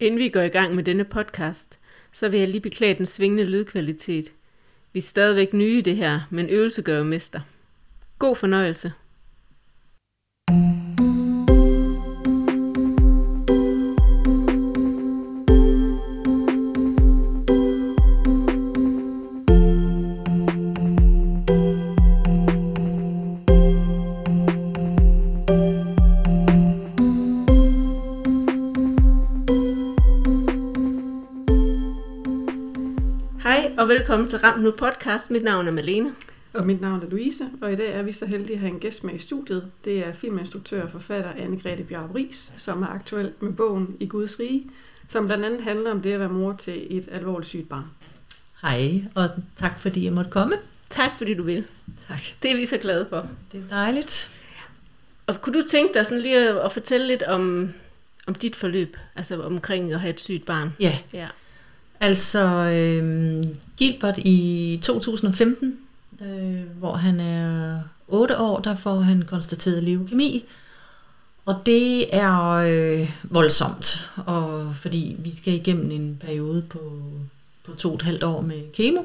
Inden vi går i gang med denne podcast, så vil jeg lige beklage den svingende lydkvalitet. Vi er stadigvæk nye i det her, men øvelse gør jo mester. God fornøjelse. Velkommen til Ramt Nu podcast. Mit navn er Malene. Og mit navn er Louise, og i dag er vi så heldige at have en gæst med i studiet. Det er filminstruktør og forfatter Anne-Grethe Bjarup Ries, som er aktuel med bogen I Guds Rige, som blandt andet handler om det at være mor til et alvorligt sygt barn. Hej, og tak fordi jeg måtte komme. Tak fordi du vil. Tak. Det er vi så glade for. Det er dejligt. Og kunne du tænke dig sådan lige at, at fortælle lidt om, om dit forløb, altså omkring at have et sygt barn? Ja, Ja altså øh, Gilbert i 2015, øh, hvor han er 8 år, der får han konstateret leukemi. Og det er øh, voldsomt, og fordi vi skal igennem en periode på, på to og et halvt år med kemo.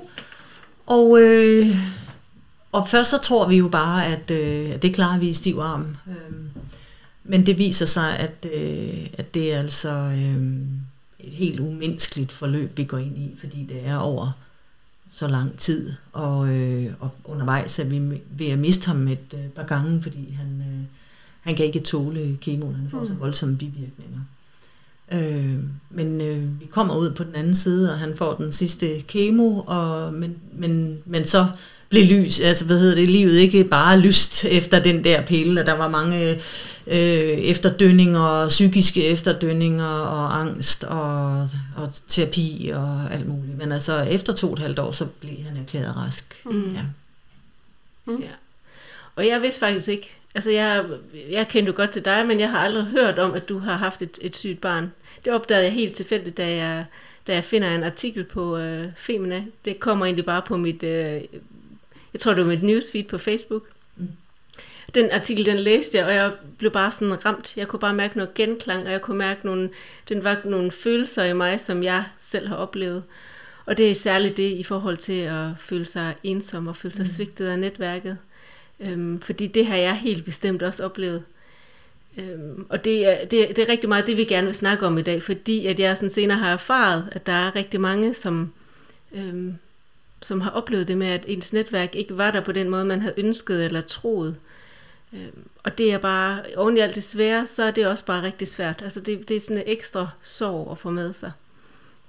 Og, øh, og først så tror vi jo bare, at, øh, det klarer vi i stiv arm. Øh, men det viser sig, at, øh, at det er altså øh, et helt umenneskeligt forløb, vi går ind i, fordi det er over så lang tid. Og, øh, og undervejs er vi ved at miste ham et øh, par gange, fordi han, øh, han kan ikke tåle kemoen, han får så voldsomme bivirkninger. Øh, men øh, vi kommer ud på den anden side, og han får den sidste kemo, og, men, men, men så blev lys, altså hvad hedder det, livet ikke bare lyst efter den der pille, og der var mange øh, efterdønninger, psykiske efterdønninger og angst og, og terapi og alt muligt. Men altså efter to og et halvt år, så blev han erklæret rask. Mm. Ja. ja. Og jeg vidste faktisk ikke, altså jeg, jeg kendte jo godt til dig, men jeg har aldrig hørt om, at du har haft et, et sygt barn. Det opdagede jeg helt tilfældigt, da jeg, da jeg finder en artikel på øh, Femina. Det kommer egentlig bare på mit, øh, jeg tror det var mit newsfeed på Facebook. Mm. Den artikel, den læste jeg, og jeg blev bare sådan ramt. Jeg kunne bare mærke noget genklang, og jeg kunne mærke nogle, den var nogle følelser i mig, som jeg selv har oplevet. Og det er særligt det i forhold til at føle sig ensom og føle sig Mm. svigtet af netværket. Øhm, fordi det har jeg helt bestemt også oplevet. Øhm, og det er, det, er- det er rigtig meget det, vi gerne vil snakke om i dag, fordi at jeg sådan senere har erfaret, at der er rigtig mange, som, øhm, som har oplevet det med, at ens netværk ikke var der på den måde, man havde ønsket eller troet. Øhm, og det er bare, oven i alt det svære, så er det også bare rigtig svært. Altså det, det er sådan en ekstra sorg at få med sig.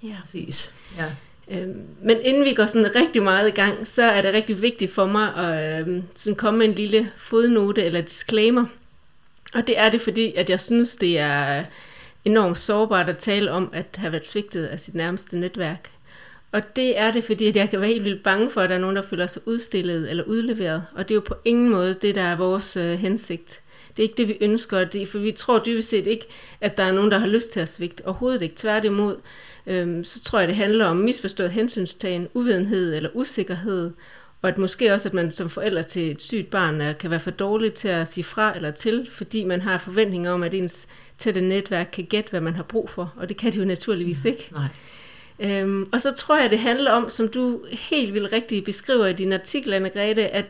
Ja. Præcis. Ja. Øhm, men inden vi går sådan rigtig meget i gang, så er det rigtig vigtigt for mig at øhm, sådan komme med en lille fodnote eller disclaimer. Og det er det, fordi at jeg synes, det er enormt sårbart at tale om at have været svigtet af sit nærmeste netværk. Og det er det, fordi at jeg kan være helt vildt bange for, at der er nogen, der føler sig udstillet eller udleveret. Og det er jo på ingen måde det, der er vores øh, hensigt. Det er ikke det, vi ønsker, det for vi tror dybest set ikke, at der er nogen, der har lyst til at svigte. Overhovedet ikke. Tværtimod, øhm, så tror jeg, det handler om misforstået hensynstagen, uvidenhed eller usikkerhed, og at måske også, at man som forælder til et sygt barn er, kan være for dårlig til at sige fra eller til, fordi man har forventninger om, at ens tætte netværk kan gætte, hvad man har brug for, og det kan de jo naturligvis ikke. Nej. Øhm, og så tror jeg, det handler om, som du helt vildt rigtig beskriver i din artikel, Anne-Grethe, at,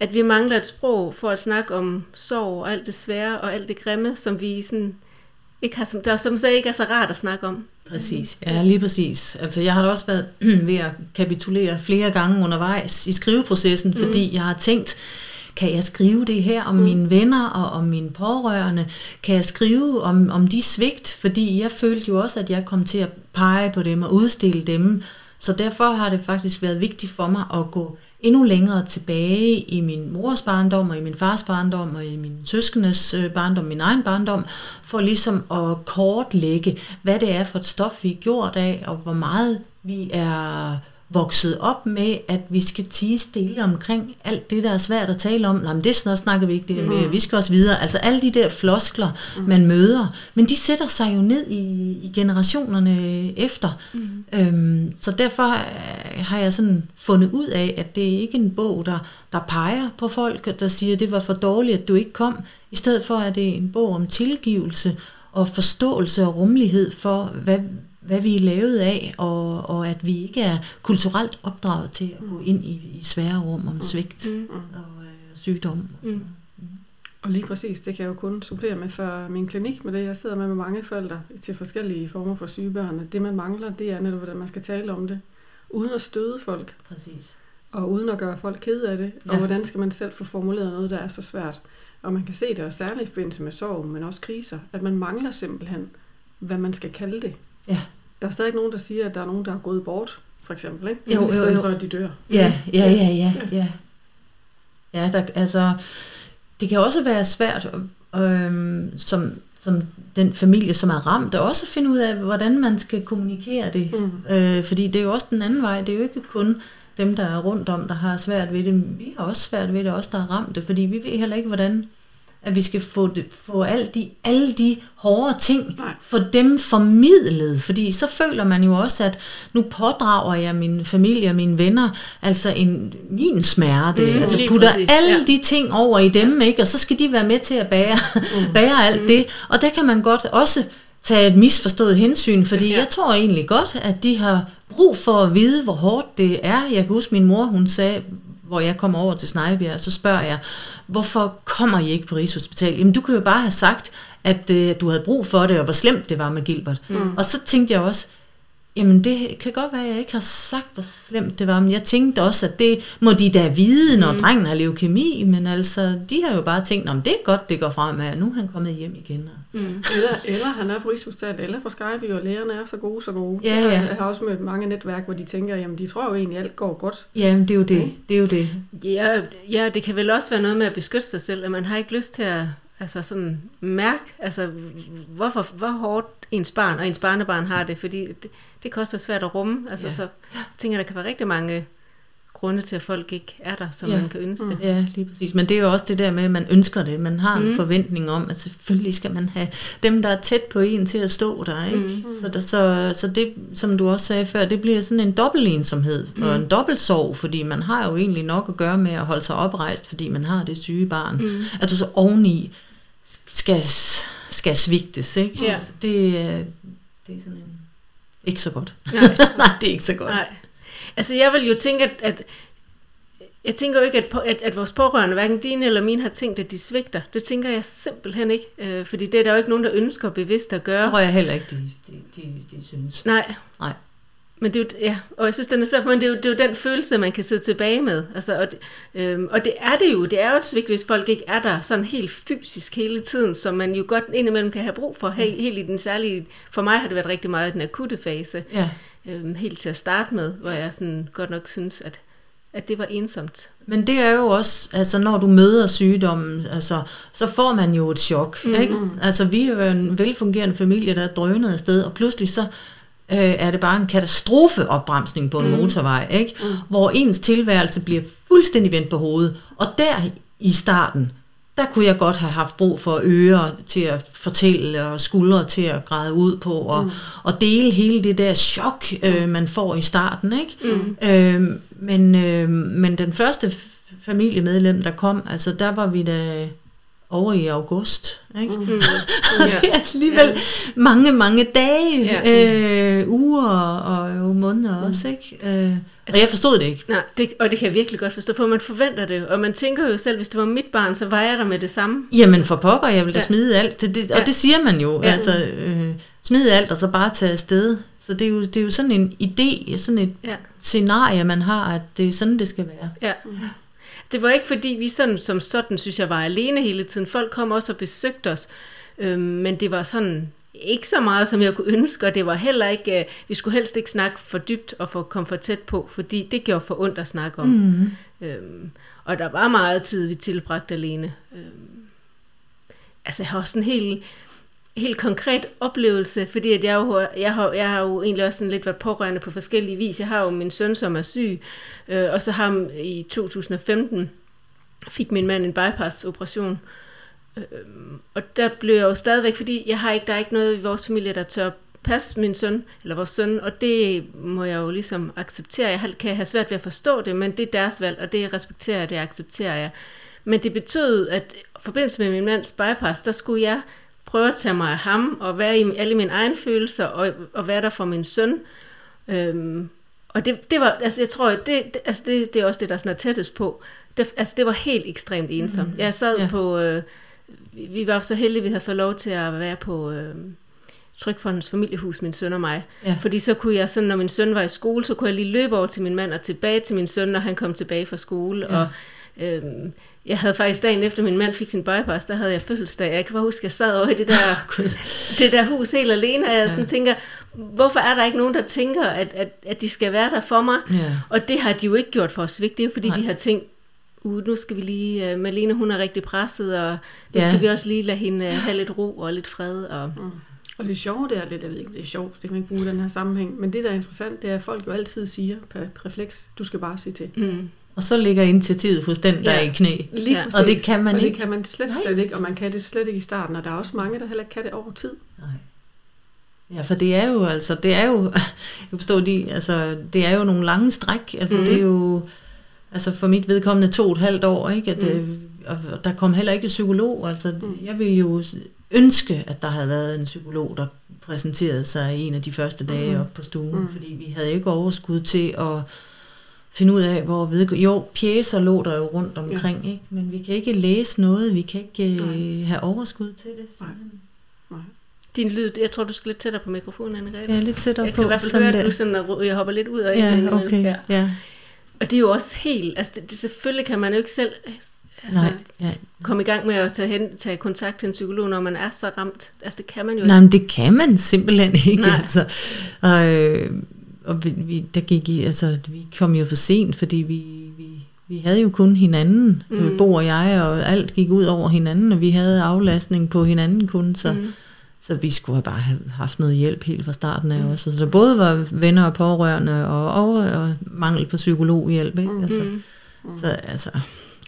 at vi mangler et sprog for at snakke om sorg og alt det svære og alt det grimme, som vi sådan ikke har, som, der, som så ikke er så rart at snakke om. Præcis, ja lige præcis. Altså jeg har da også været ved at kapitulere flere gange undervejs i skriveprocessen, mm. fordi jeg har tænkt, kan jeg skrive det her om mm. mine venner og om mine pårørende? Kan jeg skrive om, om de svigt? Fordi jeg følte jo også, at jeg kom til at pege på dem og udstille dem. Så derfor har det faktisk været vigtigt for mig at gå endnu længere tilbage i min mors barndom og i min fars barndom og i min søskendes øh, barndom, min egen barndom, for ligesom at kortlægge, hvad det er for et stof, vi er gjort af, og hvor meget vi er vokset op med, at vi skal tige stille omkring alt det, der er svært at tale om. Nej, men det sådan snakker vi ikke det med. Vi skal også videre. Altså alle de der floskler, man møder, men de sætter sig jo ned i, i generationerne efter. Mm. Øhm, så derfor øh, har jeg sådan fundet ud af, at det er ikke en bog, der, der peger på folk, der siger, det var for dårligt, at du ikke kom. I stedet for er det en bog om tilgivelse, og forståelse og rummelighed for, hvad, hvad vi er lavet af, og, og at vi ikke er kulturelt opdraget til at gå ind i, i svære rum om svigt Mm. og øh, sygdom. Og Mm. noget. Og lige præcis, det kan jeg jo kun supplere med for min klinik, med det jeg sidder med med mange forældre til forskellige former for syge børn. at Det man mangler, det er netop, hvordan man skal tale om det, uden at støde folk, Præcis. og uden at gøre folk ked af det, og Ja. hvordan skal man selv få formuleret noget, der er så svært. Og man kan se det, og særligt i forbindelse med sorg, men også kriser, at man mangler simpelthen, hvad man skal kalde det. Ja. Der er stadig nogen, der siger, at der er nogen, der er gået bort, for eksempel, ikke? Jo, I jo, stedet jo. for, at de dør. Ja, ja, ja, ja, ja. Ja, der, altså, det kan også være svært øhm, som, som den familie, som er ramt, at også finde ud af, hvordan man skal kommunikere det. Mm. Øh, fordi det er jo også den anden vej. Det er jo ikke kun dem, der er rundt om, der har svært ved det. Vi har også svært ved det, også der er ramt det, fordi vi ved heller ikke, hvordan at vi skal få, det, få alle, de, alle de hårde ting, Nej. få dem formidlet, fordi så føler man jo også, at nu pådrager jeg min familie og mine venner, altså en, min smerte, Mm, altså putter præcis, alle ja. de ting over i dem, ikke? og så skal de være med til at bære, mm. bære alt mm. det, og der kan man godt også tage et misforstået hensyn, fordi Ja. ja. jeg tror egentlig godt, at de har brug for at vide, hvor hårdt det er. Jeg kan huske, min mor, hun sagde, hvor jeg kom over til Snejbjerg, så spørger jeg, hvorfor kommer I ikke på Rigshospitalet? Jamen, du kan jo bare have sagt, at øh, du havde brug for det, og hvor slemt det var med Gilbert. Mm. Og så tænkte jeg også, jamen det kan godt være, at jeg ikke har sagt, hvor slemt det var, men jeg tænkte også, at det må de da vide, når mm. drengen har leukemi, men altså, de har jo bare tænkt, om det er godt, det går fremad, nu er han kommet hjem igen. Mm. Eller, eller han er på Rigshospitalet, eller på Skype, og lægerne er så gode, så gode. Ja, Jeg, ja. jeg har også mødt mange netværk, hvor de tænker, jamen de tror jo egentlig, at alt går godt. Jamen, det er jo det, det er jo det. Ja, ja, det kan vel også være noget med at beskytte sig selv, at man har ikke lyst til at altså sådan, mærke, altså, hvorfor, hvor hårdt ens barn og ens barnebarn har det, fordi det, det kan også være svært at rumme. Altså, Ja. så jeg tænker, der kan være rigtig mange grunde til, at folk ikke er der, som Ja. man kan ønske det. Ja, lige præcis. Men det er jo også det der med, at man ønsker det. Man har en Mm. forventning om, at selvfølgelig skal man have dem, der er tæt på en til at stå der. Ikke? Mm. Så, der, så, så det, som du også sagde før, det bliver sådan en dobbelt ensomhed mm. og en dobbelt sorg, fordi man har jo egentlig nok at gøre med at holde sig oprejst, fordi man har det syge barn. Mm. At du så oveni skal, skal svigtes. Ikke? Ja. Det, er- det er sådan en, ikke så godt. Nej. Nej, det er ikke så godt. Nej. Altså, jeg vil jo tænke, at, at jeg tænker jo ikke, at, at, at vores pårørende, hverken dine eller mine, har tænkt, at de svigter. Det tænker jeg simpelthen ikke. Øh, fordi det er der jo ikke nogen, der ønsker bevidst at gøre. Det tror jeg heller ikke, de, de, de, de synes. Nej. Nej. Men det er jo, ja, og jeg synes, den er svær, men det er, jo, det er jo den følelse, man kan sidde tilbage med. Altså, og, det, øhm, og det er det jo. Det er jo et svigt, hvis folk ikke er der sådan helt fysisk hele tiden, som man jo godt indimellem kan have brug for. Helt, helt i den særlige, for mig har det været rigtig meget i den akutte fase. Ja. Øhm, helt til at starte med, hvor jeg sådan godt nok synes, at, at det var ensomt. Men det er jo også, altså når du møder sygdommen, altså, så får man jo et chok. Mm. Ikke? Altså vi er jo en velfungerende familie, der er drønet afsted, og pludselig så øh, er det bare en katastrofeopbremsning på en mm. motorvej, ikke? Mm. hvor ens tilværelse bliver fuldstændig vendt på hovedet. Og der i starten, der kunne jeg godt have haft brug for ører til at fortælle, og skuldre til at græde ud på, og, mm. og dele hele det der chok, øh, man får i starten. Ikke? Mm. Øh, men, øh, men den første familiemedlem, der kom, altså der var vi da over i august. Ikke? Mm. Mm. Og det er alligevel ja. mange, mange dage, ja. øh, uger og jo måneder mm. også. Ikke? Øh, og jeg forstod det ikke. Nej, det, og det kan jeg virkelig godt forstå, for man forventer det, og man tænker jo selv, hvis det var mit barn, så var jeg der med det samme. Jamen for pokker, jeg vil da Ja. smide alt. Det, det, og Ja. det siger man jo. Ja. Altså, øh, smide alt og så bare tage afsted. Så det er, jo, det er jo sådan en idé, sådan et Ja. scenarie, man har, at det er sådan, det skal være. Ja. Det var ikke fordi, vi sådan, som sådan, synes jeg, var alene hele tiden. Folk kom også og besøgte os, øhm, men det var sådan ikke så meget, som jeg kunne ønske, og det var heller ikke, øh, vi skulle helst ikke snakke for dybt og for komme for tæt på, fordi det gjorde for ondt at snakke om. Mm. Øhm, og der var meget tid, vi tilbragte alene. Øhm, altså, jeg har også en helt, helt konkret oplevelse, fordi at jeg, jo, jeg, har, jeg har jo egentlig også sådan lidt været pårørende på forskellige vis. Jeg har jo min søn, som er syg, øh, og så ham i 2015 fik min mand en bypass-operation. Øh, og der blev jeg jo stadigvæk, fordi jeg har ikke, der er ikke noget i vores familie, der tør passe min søn, eller vores søn, og det må jeg jo ligesom acceptere. Jeg kan have svært ved at forstå det, men det er deres valg, og det respekterer jeg, det accepterer jeg. Men det betød, at i forbindelse med min mands bypass, der skulle jeg prøve at tage mig af ham, og være i alle mine egne følelser, og, og være der for min søn. Øhm, og det, det var, altså jeg tror, det, det, altså det, det er også det, der sådan er tættest på. Det, altså det var helt ekstremt ensomt. Mm. Jeg sad Ja. på, øh, vi- var så heldige, at vi havde fået lov til at være på øh, Trykfondens familiehus, min søn og mig. Ja. Fordi så kunne jeg, sådan, når min søn var i skole, så kunne jeg lige løbe over til min mand og tilbage til min søn, når han kom tilbage fra skole. Ja. Og øhm, jeg havde faktisk dagen efter min mand fik sin bypass, der havde jeg fødselsdag. Jeg kan bare huske, at jeg sad over i det der, det der hus helt alene, og jeg Ja. sådan tænker, hvorfor er der ikke nogen, der tænker, at, at, at de skal være der for mig? Ja. Og det har de jo ikke gjort for at svigte, det er jo fordi, Nej. de har tænkt, uh, nu skal vi lige, uh, Malene hun er rigtig presset, og nu Ja. skal vi også lige lade hende uh, have lidt ro og lidt fred. Og, Og det sjove det er lidt, jeg ved ikke, det er sjovt, det kan man ikke bruge i den her sammenhæng, men det, der er interessant, det er, at folk jo altid siger per refleks, du skal bare sige til. mm, Og så ligger initiativet hos den, der Ja. er i knæ. Lige Ja. præcis. Og det kan man og ikke. det kan man slet, Nej. slet ikke, og man kan det slet ikke i starten, og der er også mange, der heller ikke kan det over tid. Nej. Ja, for det er jo altså, det er jo, jeg kan forstå, de, altså, det er jo nogle lange stræk, altså Mhm. mm. det er jo, altså for mit vedkommende to og et halvt år, ikke, at, Mhm. mm. og der kom heller ikke psykolog, altså Mm. jeg ville jo ønske, at der havde været en psykolog, der præsenterede sig en af de første dage Mhm. op på stuen, Mm. fordi vi havde ikke overskud til at finde ud af, hvor ved Jo, pjæser lå der jo rundt omkring, ja. ikke? men vi kan ikke læse noget, vi kan ikke Nej. øh, have overskud til det. Nej. simpelthen. din lyd, jeg tror, du skal lidt tættere på mikrofonen, Anne-Grethe. Ja, lidt tættere Jeg på. kan i hvert fald sådan høre, der. at du sådan, jeg hopper lidt ud af Ja, okay. Ja. Ja. Og det er jo også helt, altså det, det, selvfølgelig kan man jo ikke selv altså, Nej, ja. komme i gang med at tage, hen, tage kontakt til en psykolog, når man er så ramt. Altså det kan man jo Nej, men det kan man simpelthen ikke. Nej. Altså. Og, øh, og vi, vi, der gik i, altså, vi kom jo for sent, fordi vi, vi, vi havde jo kun hinanden, Mm. mm. Bo og jeg, og alt gik ud over hinanden, og vi havde aflastning på hinanden kun, så, mm. Mm. så vi skulle bare have haft noget hjælp helt fra starten af mm. også. Så der både var venner og pårørende, og, og, og mangel på psykologhjælp. Ikke? Mm. Altså, Mm. Så altså,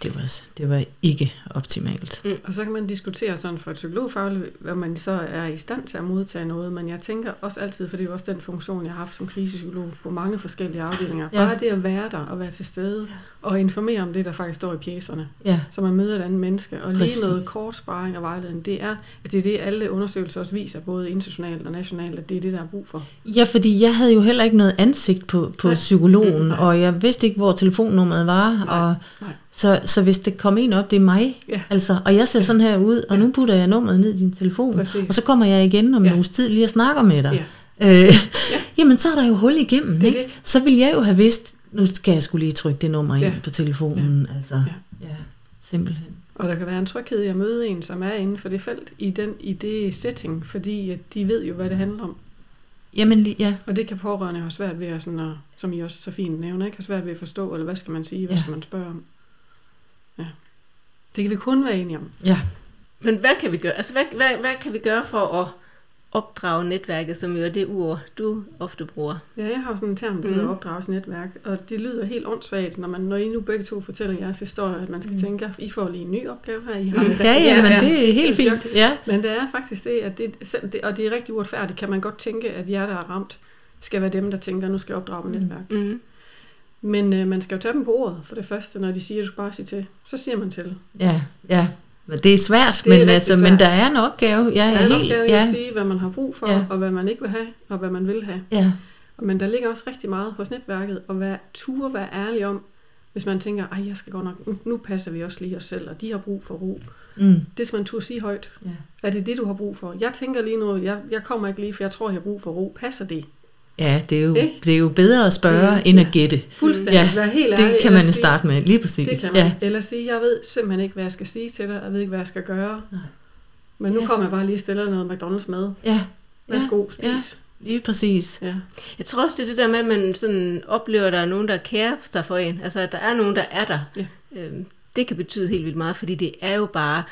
det var, det var ikke optimalt. Og så kan man diskutere sådan for et psykologfagligt, hvad man så er i stand til at modtage noget, men jeg tænker også altid, for det er jo også den funktion, jeg har haft som krisepsykolog på mange forskellige afdelinger, Ja. bare det at være der og være til stede og informere om det, der faktisk står i pjæserne, Ja, så man møder et andet menneske. Og lige Præcis. noget kort sparring og vejledning, det er, at det er det, alle undersøgelser også viser, både internationalt og nationalt, at det er det, der er brug for. Ja, fordi jeg havde jo heller ikke noget ansigt på, på Nej. psykologen, Nej. og jeg vidste ikke, hvor telefonnummeret var. Nej, Og nej. Så, så hvis det kom en op, det er mig. Ja. Altså, og jeg ser sådan her ud, og Ja. nu putter jeg nummeret ned i din telefon. Præcis. Og så kommer jeg igen om Ja. ja. en uges tid lige og snakker med dig. Ja. Øh, jamen, så er der jo hul igennem. Det ikke? det. Så ville jeg jo have vidst, nu skal jeg skulle lige trykke det nummer ind Ja. på telefonen. Altså, Ja. ja, simpelthen. Og der kan være en tryghed i at møde en, som er inden for det felt, i, den, i det setting, fordi at de ved jo, hvad det handler om. Jamen, ja. Og det kan pårørende have svært ved at, sådan at som I også så fint nævner, ikke? have svært ved at forstå, eller hvad skal man sige, hvad Ja. skal man spørge om. Ja. Det kan vi kun være enige om. ja. Men hvad kan vi gøre? Altså, hvad, hvad, hvad kan vi gøre for at opdrage netværket, som jo er det ord, du ofte bruger? Ja, jeg har sådan en term, der hedder Mm. opdragelsesnetværk, og det lyder helt åndssvagt, når, man, når I nu begge to fortæller jeres historie, at man skal Mm. tænke, at I får lige en ny opgave her. I har Mm. Ja, ja, men det er helt fint. Ja. Men det er faktisk det, at det, selv det, og det er rigtig uretfærdigt, kan man godt tænke, at jer, der er ramt, skal være dem, der tænker, nu skal jeg opdrage mit Mm. netværk. Mm. Men øh, man skal jo tage dem på ordet, for det første, når de siger, at du skal bare sige til. Så siger man til. Ja, ja. Men det er svært, Det er men, altså, svært. men der er en opgave. Ja, Der er ja, en helt, opgave i ja, at sige, hvad man har brug for, Ja. og hvad man ikke vil have, og hvad man vil have. ja, Men der ligger også rigtig meget hos netværket at være, ture være ærlig om, hvis man tænker, ej, jeg skal godt nok, nu- nu passer vi også lige os selv, og de har brug for ro. mm, Det skal man turde sige højt. ja. Er det det, du har brug for? Jeg tænker lige nu, jeg, jeg kommer ikke lige, for jeg tror, jeg har brug for ro. Passer det? Ja, det er jo, Ikke? det er jo bedre at spørge, mm, end ja. at gætte. Fuldstændig. Ja, Være helt ærlig. Det kan man sige- starte med, lige præcis. Det kan man. Ja. Eller sige, jeg ved simpelthen ikke, hvad jeg skal sige til dig. Jeg ved ikke, hvad jeg skal gøre. Nej. Men nu Ja. kommer jeg bare lige og stiller noget McDonald's mad. ja, Værsgo, Ja. spis. lige præcis. Ja. Jeg tror også, det er det der med, at man sådan oplever, at der er nogen, der kærer sig for en. Altså, at der er nogen, der er der. Ja. Øhm, det kan betyde helt vildt meget, fordi det er jo bare...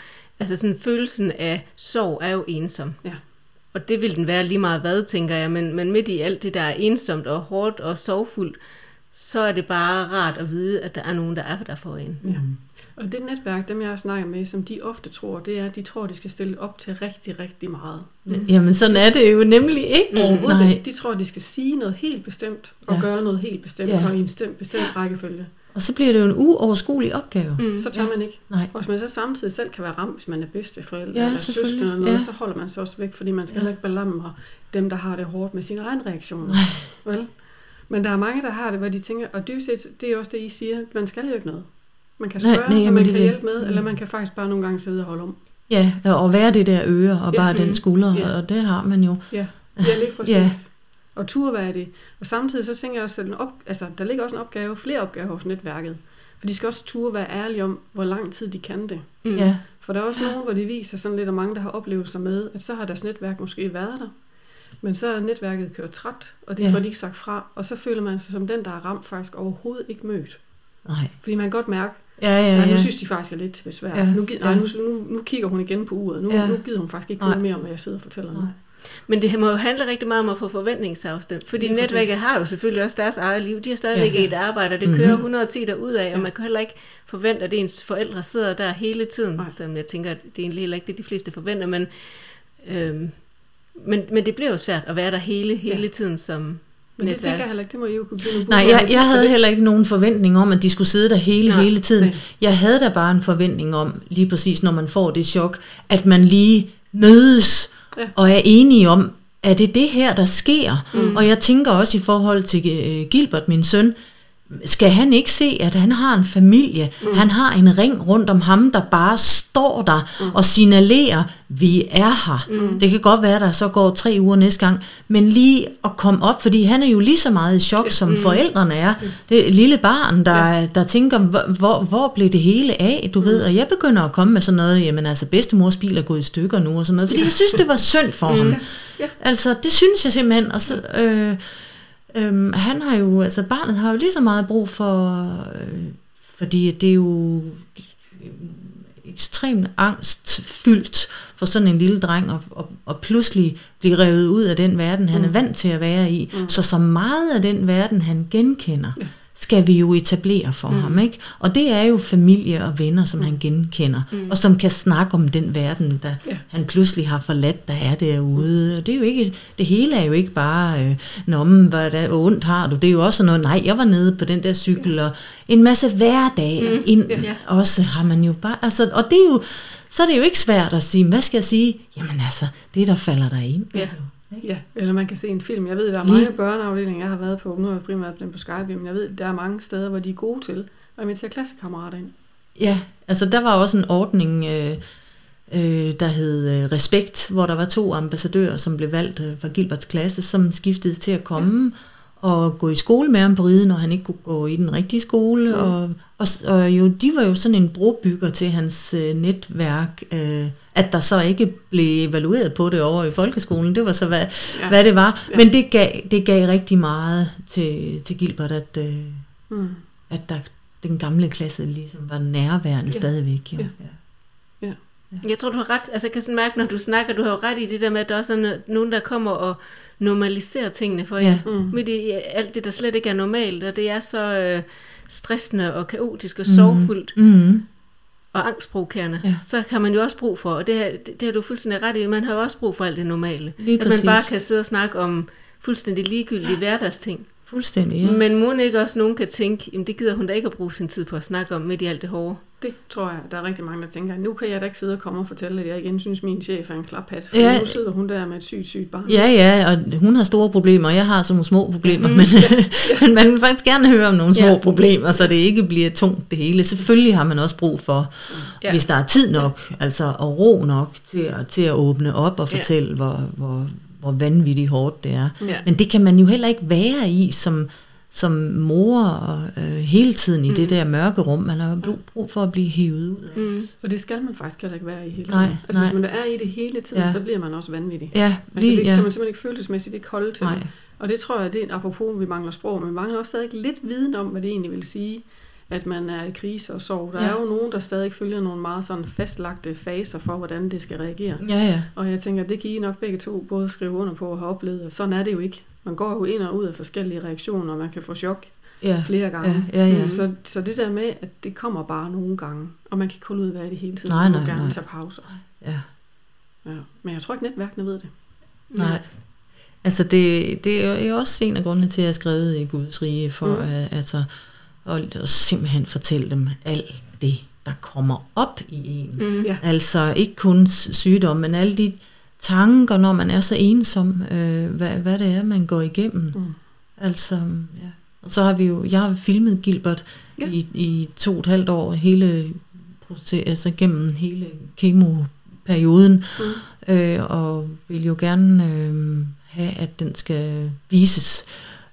Altså, sådan følelsen af sorg er jo ensom. Ja. Og det vil den være lige meget hvad, tænker jeg. Men, men midt i alt det, der er ensomt og hårdt og sorgfuldt, så er det bare rart at vide, at der er nogen, der er der for en. Ja. Og det netværk, dem jeg har snakket med, som de ofte tror, det er, at de tror, de skal stille op til rigtig, rigtig meget. Jamen, sådan er det jo nemlig ikke. Overhovedet Nej. De tror, at de skal sige noget helt bestemt, og Ja. gøre noget helt bestemt, Ja. og i en stem, bestemt rækkefølge. Og så bliver det jo en uoverskuelig opgave. Mm. Så tør man ikke. Nej. Og hvis man så samtidig selv kan være ramt, hvis man er bedsteforældre Ja, eller søster eller noget, Ja. så holder man sig også væk, fordi man skal Ja. heller ikke belamre dem, der har det hårdt med sine egne reaktioner. Vel? Men der er mange, der har det, hvor de tænker, og dybest set, det er også det, I siger, man skal jo ikke noget. Man kan Nej, spørge, nej, og men man det kan vil- hjælpe med, Mm. eller man kan faktisk bare nogle gange sidde og holde om. Ja, og være det der øre, og Ja, bare mm, den skulder, ja. og det har man jo. Ja, ja lige præcis. Ja. Og tur være det. Og samtidig så tænker jeg også, at den op, altså, der ligger også en opgave, flere opgaver hos netværket. For de skal også turde være ærlige om, hvor lang tid de kan det. Mm. Ja, For der er også nogen, hvor de viser sådan lidt, og mange, der har oplevelser med, at så har deres netværk måske været der, men så er netværket kørt træt, og det Ja. får de ikke sagt fra, og så føler man sig som den, der er ramt, faktisk overhovedet ikke mødt. nej. Fordi man kan godt mærke, Ja, ja, ja, ja. nu synes de faktisk er lidt besvær. Ja, Ja. Nu, nej, ja. nu, nu, nu kigger hun igen på uret. Nu, Ja. ja. nu gider hun faktisk ikke Nej. høre mere om, hvad jeg sidder og fortæller nu. Nej. Men det må jo handle rigtig meget om at få forventningsafstemt. Fordi Lige præcis. netværket har jo selvfølgelig også deres eget liv. De har stadigvæk Ja. et arbejde, og det kører 110 derud af, og Ja. man kan heller ikke forvente, at ens forældre sidder der hele tiden, Nej. som jeg tænker, at det er egentlig heller ikke det, de fleste forventer. Men, øhm, men, men det bliver jo svært at være der hele, hele Ja. tiden som Men det tænker jeg heller ikke, det må I jo kunne nogle Nej, jeg, jeg havde heller ikke nogen forventning om, at de skulle sidde der hele, Nej, hele tiden. Jeg havde da bare en forventning om, lige præcis når man får det chok, at man lige mødes Ja. og er enige om, er det det her, der sker? Mm. Og jeg tænker også i forhold til øh, Gilbert, min søn, skal han ikke se, at han har en familie? Mm. Han har en ring rundt om ham, der bare står der mm. og signalerer, vi er her. Mm. Det kan godt være, at der så går tre uger næste gang, men lige at komme op, fordi han er jo lige så meget i chok, som mm. forældrene er. Det er lille barn, der, ja. der tænker, hvor, hvor, blev det hele af, du mm. ved? Og jeg begynder at komme med sådan noget, jamen altså bedstemors bil er gået i stykker nu, og sådan noget, fordi jeg synes, det var synd for mm. ham. Ja. Altså, det synes jeg simpelthen, og så... Øh, Øhm, han har jo, altså barnet har jo lige så meget brug for, øh, fordi det er jo ekstremt angstfyldt for sådan en lille dreng at, at, at pludselig blive revet ud af den verden, han mm. er vant til at være i. Mm. Så så meget af den verden, han genkender, ja. Skal vi jo etablere for mm. ham. ikke? Og det er jo familie og venner, som mm. han genkender, mm. og som kan snakke om den verden, der Ja. han pludselig har forladt, der er derude. Og det er jo ikke, det hele er jo ikke bare, øh, Nå, hvad der, hvor ondt har du? Det er jo også noget, nej, jeg var nede på den der cykel, og en masse hverdage mm. ind Ja. også har man jo bare, altså, og det er jo, så er det jo ikke svært at sige, hvad skal jeg sige? Jamen altså, det der falder der ind. Ja. Ja, eller man kan se en film. Jeg ved, der er Lige- mange børneafdelinger, jeg har været på. Nu har jeg primært den på Skype, men jeg ved, der er mange steder, hvor de er gode til at invitere klassekammerater ind. Ja, altså der var også en ordning, øh, øh, der hed øh, Respekt, hvor der var to ambassadører, som blev valgt øh, fra Gilberts klasse, som skiftede til at komme og gå i skole med ham på ride, når han ikke kunne gå i den rigtige skole. Mm. Og, og, og jo, de var jo sådan en brobygger til hans øh, netværk, øh, at der så ikke blev evalueret på det over i folkeskolen. Det var så, hvad, Ja. ja. hvad det var. Ja. Men det gav, det gav rigtig meget til, til Gilbert, at, øh, Mm. at der, den gamle klasse ligesom var nærværende Ja. ja. stadigvæk. Jo. Ja. Ja. Jeg tror, du har ret. Altså, jeg kan sådan mærke, når du snakker, du har jo ret i det der med, at der også er no- nogen, der kommer og normaliserer tingene for jer. Ja. Mm. Midt i alt det, der slet ikke er normalt, og det er så øh, stressende og kaotisk og Mhm. sorgfuldt Mm. Og angstprovokerende, Ja. så kan man jo også brug for, og det, det, det har du fuldstændig ret i, man har jo også brug for alt det normale. Lige at man bare kan sidde og snakke om fuldstændig ligegyldige hverdagsting. Fuldstændig, ja. Men må ikke også nogen kan tænke, jamen det gider hun da ikke at bruge sin tid på at snakke om midt i alt det hårde. Det tror jeg, der er rigtig mange, der tænker, nu kan jeg da ikke sidde og komme og fortælle, at jeg igen synes, min chef er en klaphat. For Ja. nu sidder hun der med et sygt, sygt barn. Ja, ja, og hun har store problemer, og jeg har sådan nogle små problemer, Mm. men, men man vil faktisk gerne høre om nogle små Ja. ja. problemer, så det ikke bliver tungt det hele. Selvfølgelig har man også brug for, Ja. ja. hvis der er tid nok, altså og ro nok til at, til at åbne op og Ja. fortælle, hvor, hvor, hvor vanvittigt hårdt det er. Ja. Men det kan man jo heller ikke være i som, som mor og, øh, hele tiden i mm. det der mørke rum. Man har brug, brug for at blive hævet ud af. Mm. Og det skal man faktisk heller ikke være i hele tiden. Nej, altså, nej. hvis man er i det hele tiden, Ja. så bliver man også vanvittig. Ja, Altså, lige, det ja. kan man simpelthen ikke følelsesmæssigt ikke holde til. Nej. Og det tror jeg, det er apropos, vi mangler sprog, men vi mangler også stadig lidt viden om, hvad det egentlig vil sige, at man er i krise og sorg. Der Ja. er jo nogen, der stadig følger nogle meget sådan fastlagte faser for, hvordan det skal reagere. Ja, ja. Og jeg tænker, det kan I nok begge to både skrive under på og have oplevet, og sådan er det jo ikke. Man går jo ind og ud af forskellige reaktioner, og man kan få chok ja. flere gange. Ja, ja, ja. Så, så det der med, at det kommer bare nogle gange, og man kan ikke holde ud at i det hele tiden. Nej, man må nej, gerne nej. tage pauser. ja. Ja. Men jeg tror ikke, netværkene ved det. Nej. Altså det, det er jo også en af grundene til, at jeg har skrevet i Guds rige, for Mm. mm. at, altså, og, og simpelthen fortælle dem alt det, der kommer op i en. Mm. Ja. Altså ikke kun sygdom, men alle de tanker, når man er så ensom, øh, hvad, hvad det er, man går igennem. Mm. Altså, ja. Og så har vi jo, jeg har filmet Gilbert Ja. i, i to og et halvt år, hele proces, altså gennem hele kemoperioden, Mm. øh, og vil jo gerne øh, have, at den skal vises.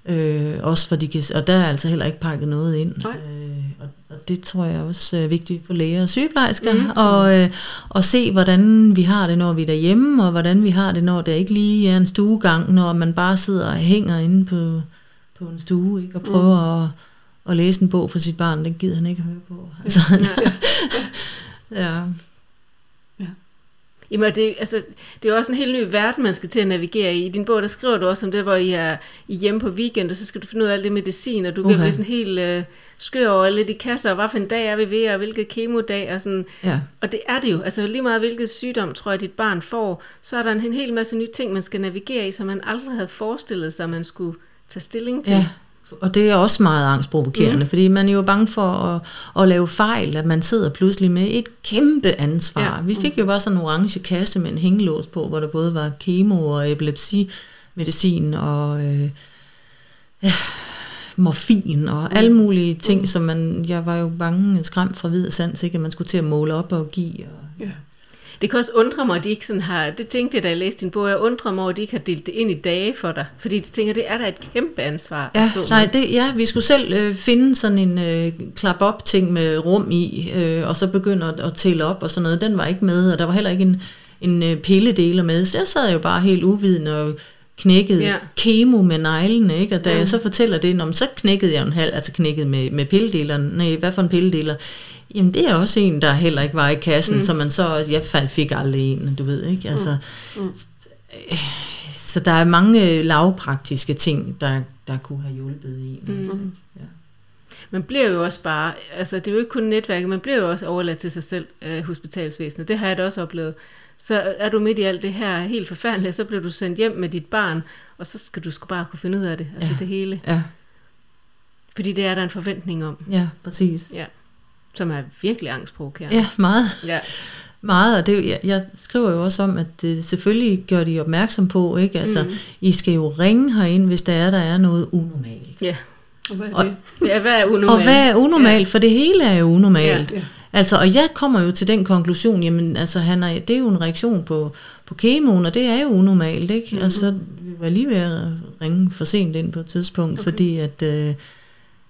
Øh, også for de kan, og der er altså heller ikke pakket noget ind. Nej. Øh, og, og det tror jeg også er vigtigt for læger og sygeplejersker, mm. og, øh, og se, hvordan vi har det, når vi er derhjemme, og hvordan vi har det, når der ikke lige er en stuegang, når man bare sidder og hænger inde på, på en stue, ikke, og prøver mm. at, at læse en bog for sit barn, det gider han ikke at høre på. Altså, ja. Jamen, det, altså, det er jo også en helt ny verden, man skal til at navigere i. I din bog, der skriver du også om det, hvor I er, I er hjemme på weekend, og så skal du finde ud af alt det medicin, og du kan Uha. blive sådan helt øh, skør over alle de kasser, og hvad for en dag er vi ved, og hvilket kemodag, og sådan. ja. Og det er det jo. Altså lige meget hvilket sygdom, tror jeg, dit barn får, så er der en, en hel masse nye ting, man skal navigere i, som man aldrig havde forestillet sig, man skulle tage stilling til. Ja, og det er også meget angstprovokerende, Mm. mm. fordi man er jo bange for at, at lave fejl, at man sidder pludselig med et kæmpe ansvar. Ja. Ja. Vi fik jo bare sådan en orange kasse med en hængelås på, hvor der både var kemo og epilepsimedicin og øh, ja, morfin og mm. alle mulige ting, mm. som man, jeg var jo bange, skræmt fra vid og sans, ikke, at man skulle til at måle op og give. Og, Ja. Det kan også undre mig, at de ikke sådan har, det tænkte jeg, da jeg læste din bog, jeg undrer mig over, at de ikke har delt det ind i dage for dig. Fordi de tænker, det er da et kæmpe ansvar. at Ja, stå nej, med. det, ja, vi skulle selv øh, finde sådan en øh, klap-op-ting med rum i, øh, og så begynde at, at tælle op og sådan noget. Den var ikke med, og der var heller ikke en, en øh, pilledeler med. Så jeg sad jo bare helt uvidende og knækkede Ja. kemo med neglene, ikke? Og da ja. jeg så fortæller det, når, så knækkede jeg en halv, altså knækkede med, med pilledeleren. Nej, hvad for en pilledeler? Jamen, det er også en, der heller ikke var i kassen, Mm. mm. så man så, jeg fandt, fik aldrig en, du ved, ikke? Altså, Mm. så der er mange lavpraktiske ting, der, der kunne have hjulpet en. Mm. ikke? Ja. Man bliver jo også bare, altså det er jo ikke kun netværket, man bliver jo også overladt til sig selv, øh, hospitalsvæsenet. Det har jeg da også oplevet. Så er du midt i alt det her helt forfærdeligt, så bliver du sendt hjem med dit barn, og så skal du sgu bare kunne finde ud af det, altså Ja. det hele. Ja, Fordi det er der en forventning om, ja, præcis. ja, som er virkelig angstprovokerende. Ja, meget. ja. Meget, og det, jeg, jeg skriver jo også om, at det selvfølgelig gør de opmærksom på, ikke? Altså, Mm. I skal jo ringe herind, hvis der er, der er noget unormalt. ja. Og hvad er Og- det? Ja, hvad er unormalt? Og hvad er unormalt? Ja. For det hele er jo unormalt. Ja. Altså, og jeg kommer jo til den konklusion, jamen altså, han er, det er jo en reaktion på, på kemoen, og det er jo unormalt, ikke? Mhm. Mm-hmm. Altså, vi var lige ved at ringe for sent ind på et tidspunkt, okay. fordi at, øh,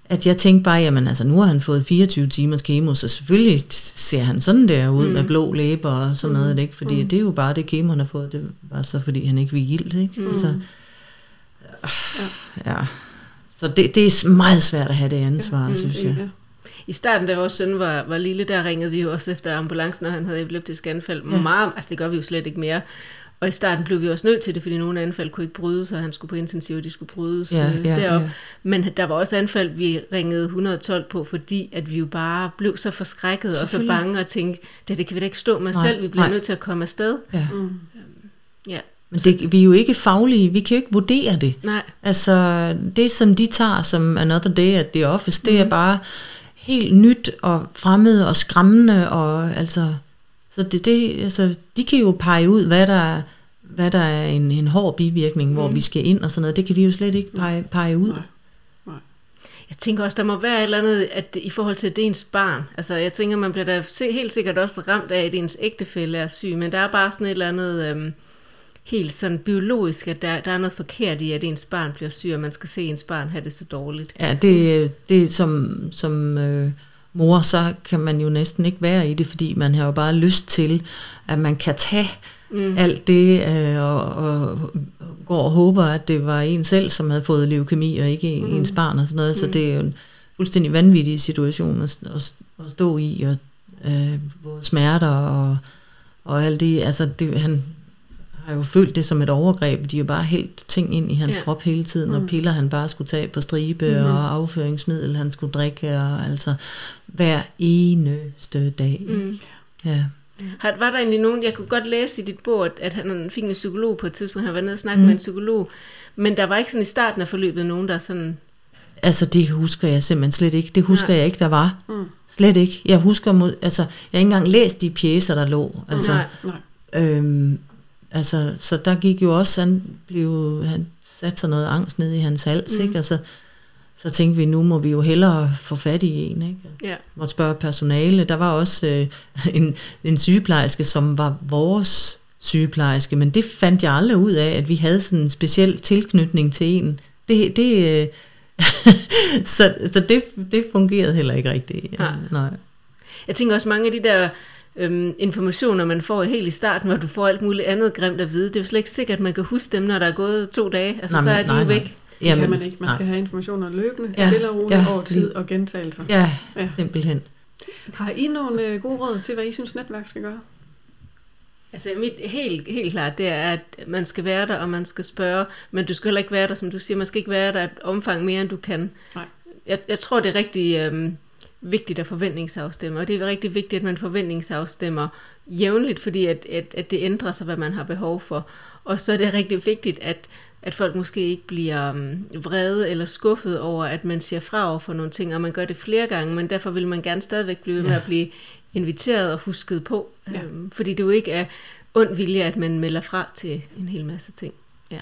at jeg tænkte bare, jamen altså, nu har han fået 24 timers kemo, så selvfølgelig ser han sådan der ud Mm. mm. med blå læber og sådan noget, ikke? Fordi Mm. det er jo bare det kemo, han har fået, det var så fordi han ikke vil gildt, ikke? Mm. Altså, ja. Så det, det er meget svært at have det ansvar, Mm, ja. synes jeg. Ja. I starten, da vores søn var, var lille, der ringede vi jo også efter ambulancen, og han havde epileptisk anfald. Ja. Ja. Meget, altså det gør vi jo slet ikke mere. Og i starten blev vi også nødt til det, fordi nogle anfald kunne ikke brydes, og han skulle på intensiv, og de skulle brydes Ja, øh, ja, derop. ja. Men der var også anfald, vi ringede 112 på, fordi at vi jo bare blev så forskrækket og så bange og tænkte, det, det kan vi da ikke stå med Nej, selv, vi bliver nej. nødt til at komme afsted. Ja. Mm. Ja, Men det, vi er jo ikke faglige, vi kan jo ikke vurdere det. nej, Altså, det som de tager som another day at the office, det Mhm. er bare helt nyt og fremmed og skræmmende, og altså, så det, det, altså, de kan jo pege ud, hvad der er, hvad der er en, en hård bivirkning, hvor Mhm. vi skal ind og sådan noget. Det kan vi jo slet ikke pege, pege ud. Nej. Jeg tænker også, der må være et eller andet at i forhold til det ens barn. Altså, jeg tænker, man bliver da helt sikkert også ramt af, at ens ægtefælle er syg, men der er bare sådan et eller andet øhm, helt sådan biologisk, at der, der er noget forkert i, at ens barn bliver syg, og man skal se ens barn have det så dårligt. Ja, det, det som, som øh, mor, så kan man jo næsten ikke være i det, fordi man har jo bare lyst til, at man kan tage Mm. alt det, øh, og, og går og håber, at det var en selv, som havde fået leukemi, og ikke Mm. mm. ens barn og sådan noget. Så det er jo en fuldstændig vanvittig situation at, at, at stå i, og øh, både smerter og, og alt det. Altså, det, han har jo følt det som et overgreb. De har jo bare hældt ting ind i hans Ja. krop hele tiden, og Mm. piller han bare skulle tage på stribe, mm. og afføringsmiddel han skulle drikke, og altså hver eneste dag. Mm. Ja. Har, var der egentlig nogen, jeg kunne godt læse i dit bog, at, at han fik en psykolog på et tidspunkt, han var nede og snakke mm. Med en psykolog, men der var ikke sådan i starten af forløbet nogen, der sådan... altså det husker jeg simpelthen slet ikke. Det husker Nej. jeg ikke, der var. Mm. Slet ikke. Jeg husker, mod, altså, jeg har ikke engang læst de pjæser, der lå. Altså, Nej. Nej. Øhm, altså, så der gik jo også, han blev, han satte sig noget angst ned i hans hals, mm. ikke? Altså, så tænkte vi, nu må vi jo hellere få fat i en, ikke? Ja. Måtte spørge personale. Der var også øh, en, en sygeplejerske, som var vores sygeplejerske, men det fandt jeg aldrig ud af, at vi havde sådan en speciel tilknytning til en. Det, det, øh, så så det, det fungerede heller ikke rigtigt. Nej. Nej. Jeg tænker også mange af de der øhm, informationer, man får helt i starten, hvor du får alt muligt andet grimt at vide. Det er jo slet ikke sikkert, at man kan huske dem, når der er gået to dage. Altså, Nej, så er de nej, jo nej. Det Jamen, kan man ikke. Man nej. skal have informationer løbende, Ja, stille og roligt ja, over tid og gentagelser. Ja, Ja. ja, simpelthen. Har I nogle øh, gode råd til, hvad I synes, netværk skal gøre? Altså mit helt, helt klart, det er, at man skal være der, og man skal spørge, men du skal heller ikke være der, som du siger, man skal ikke være der et omfang mere, end du kan. Nej. Jeg, jeg tror, det er rigtig øhm, vigtigt at forventningsafstemme, og det er rigtig vigtigt, at man forventningsafstemmer jævnligt, fordi at, at, at det ændrer sig, hvad man har behov for. Og så er det rigtig vigtigt, at, at folk måske ikke bliver um, vrede eller skuffet over, at man siger fra over for nogle ting, og man gør det flere gange, men derfor vil man gerne stadigvæk blive ved med Ja. at blive inviteret og husket på. Ja. Øhm, fordi det jo ikke er ond vilje, at man melder fra til en hel masse ting. Ja.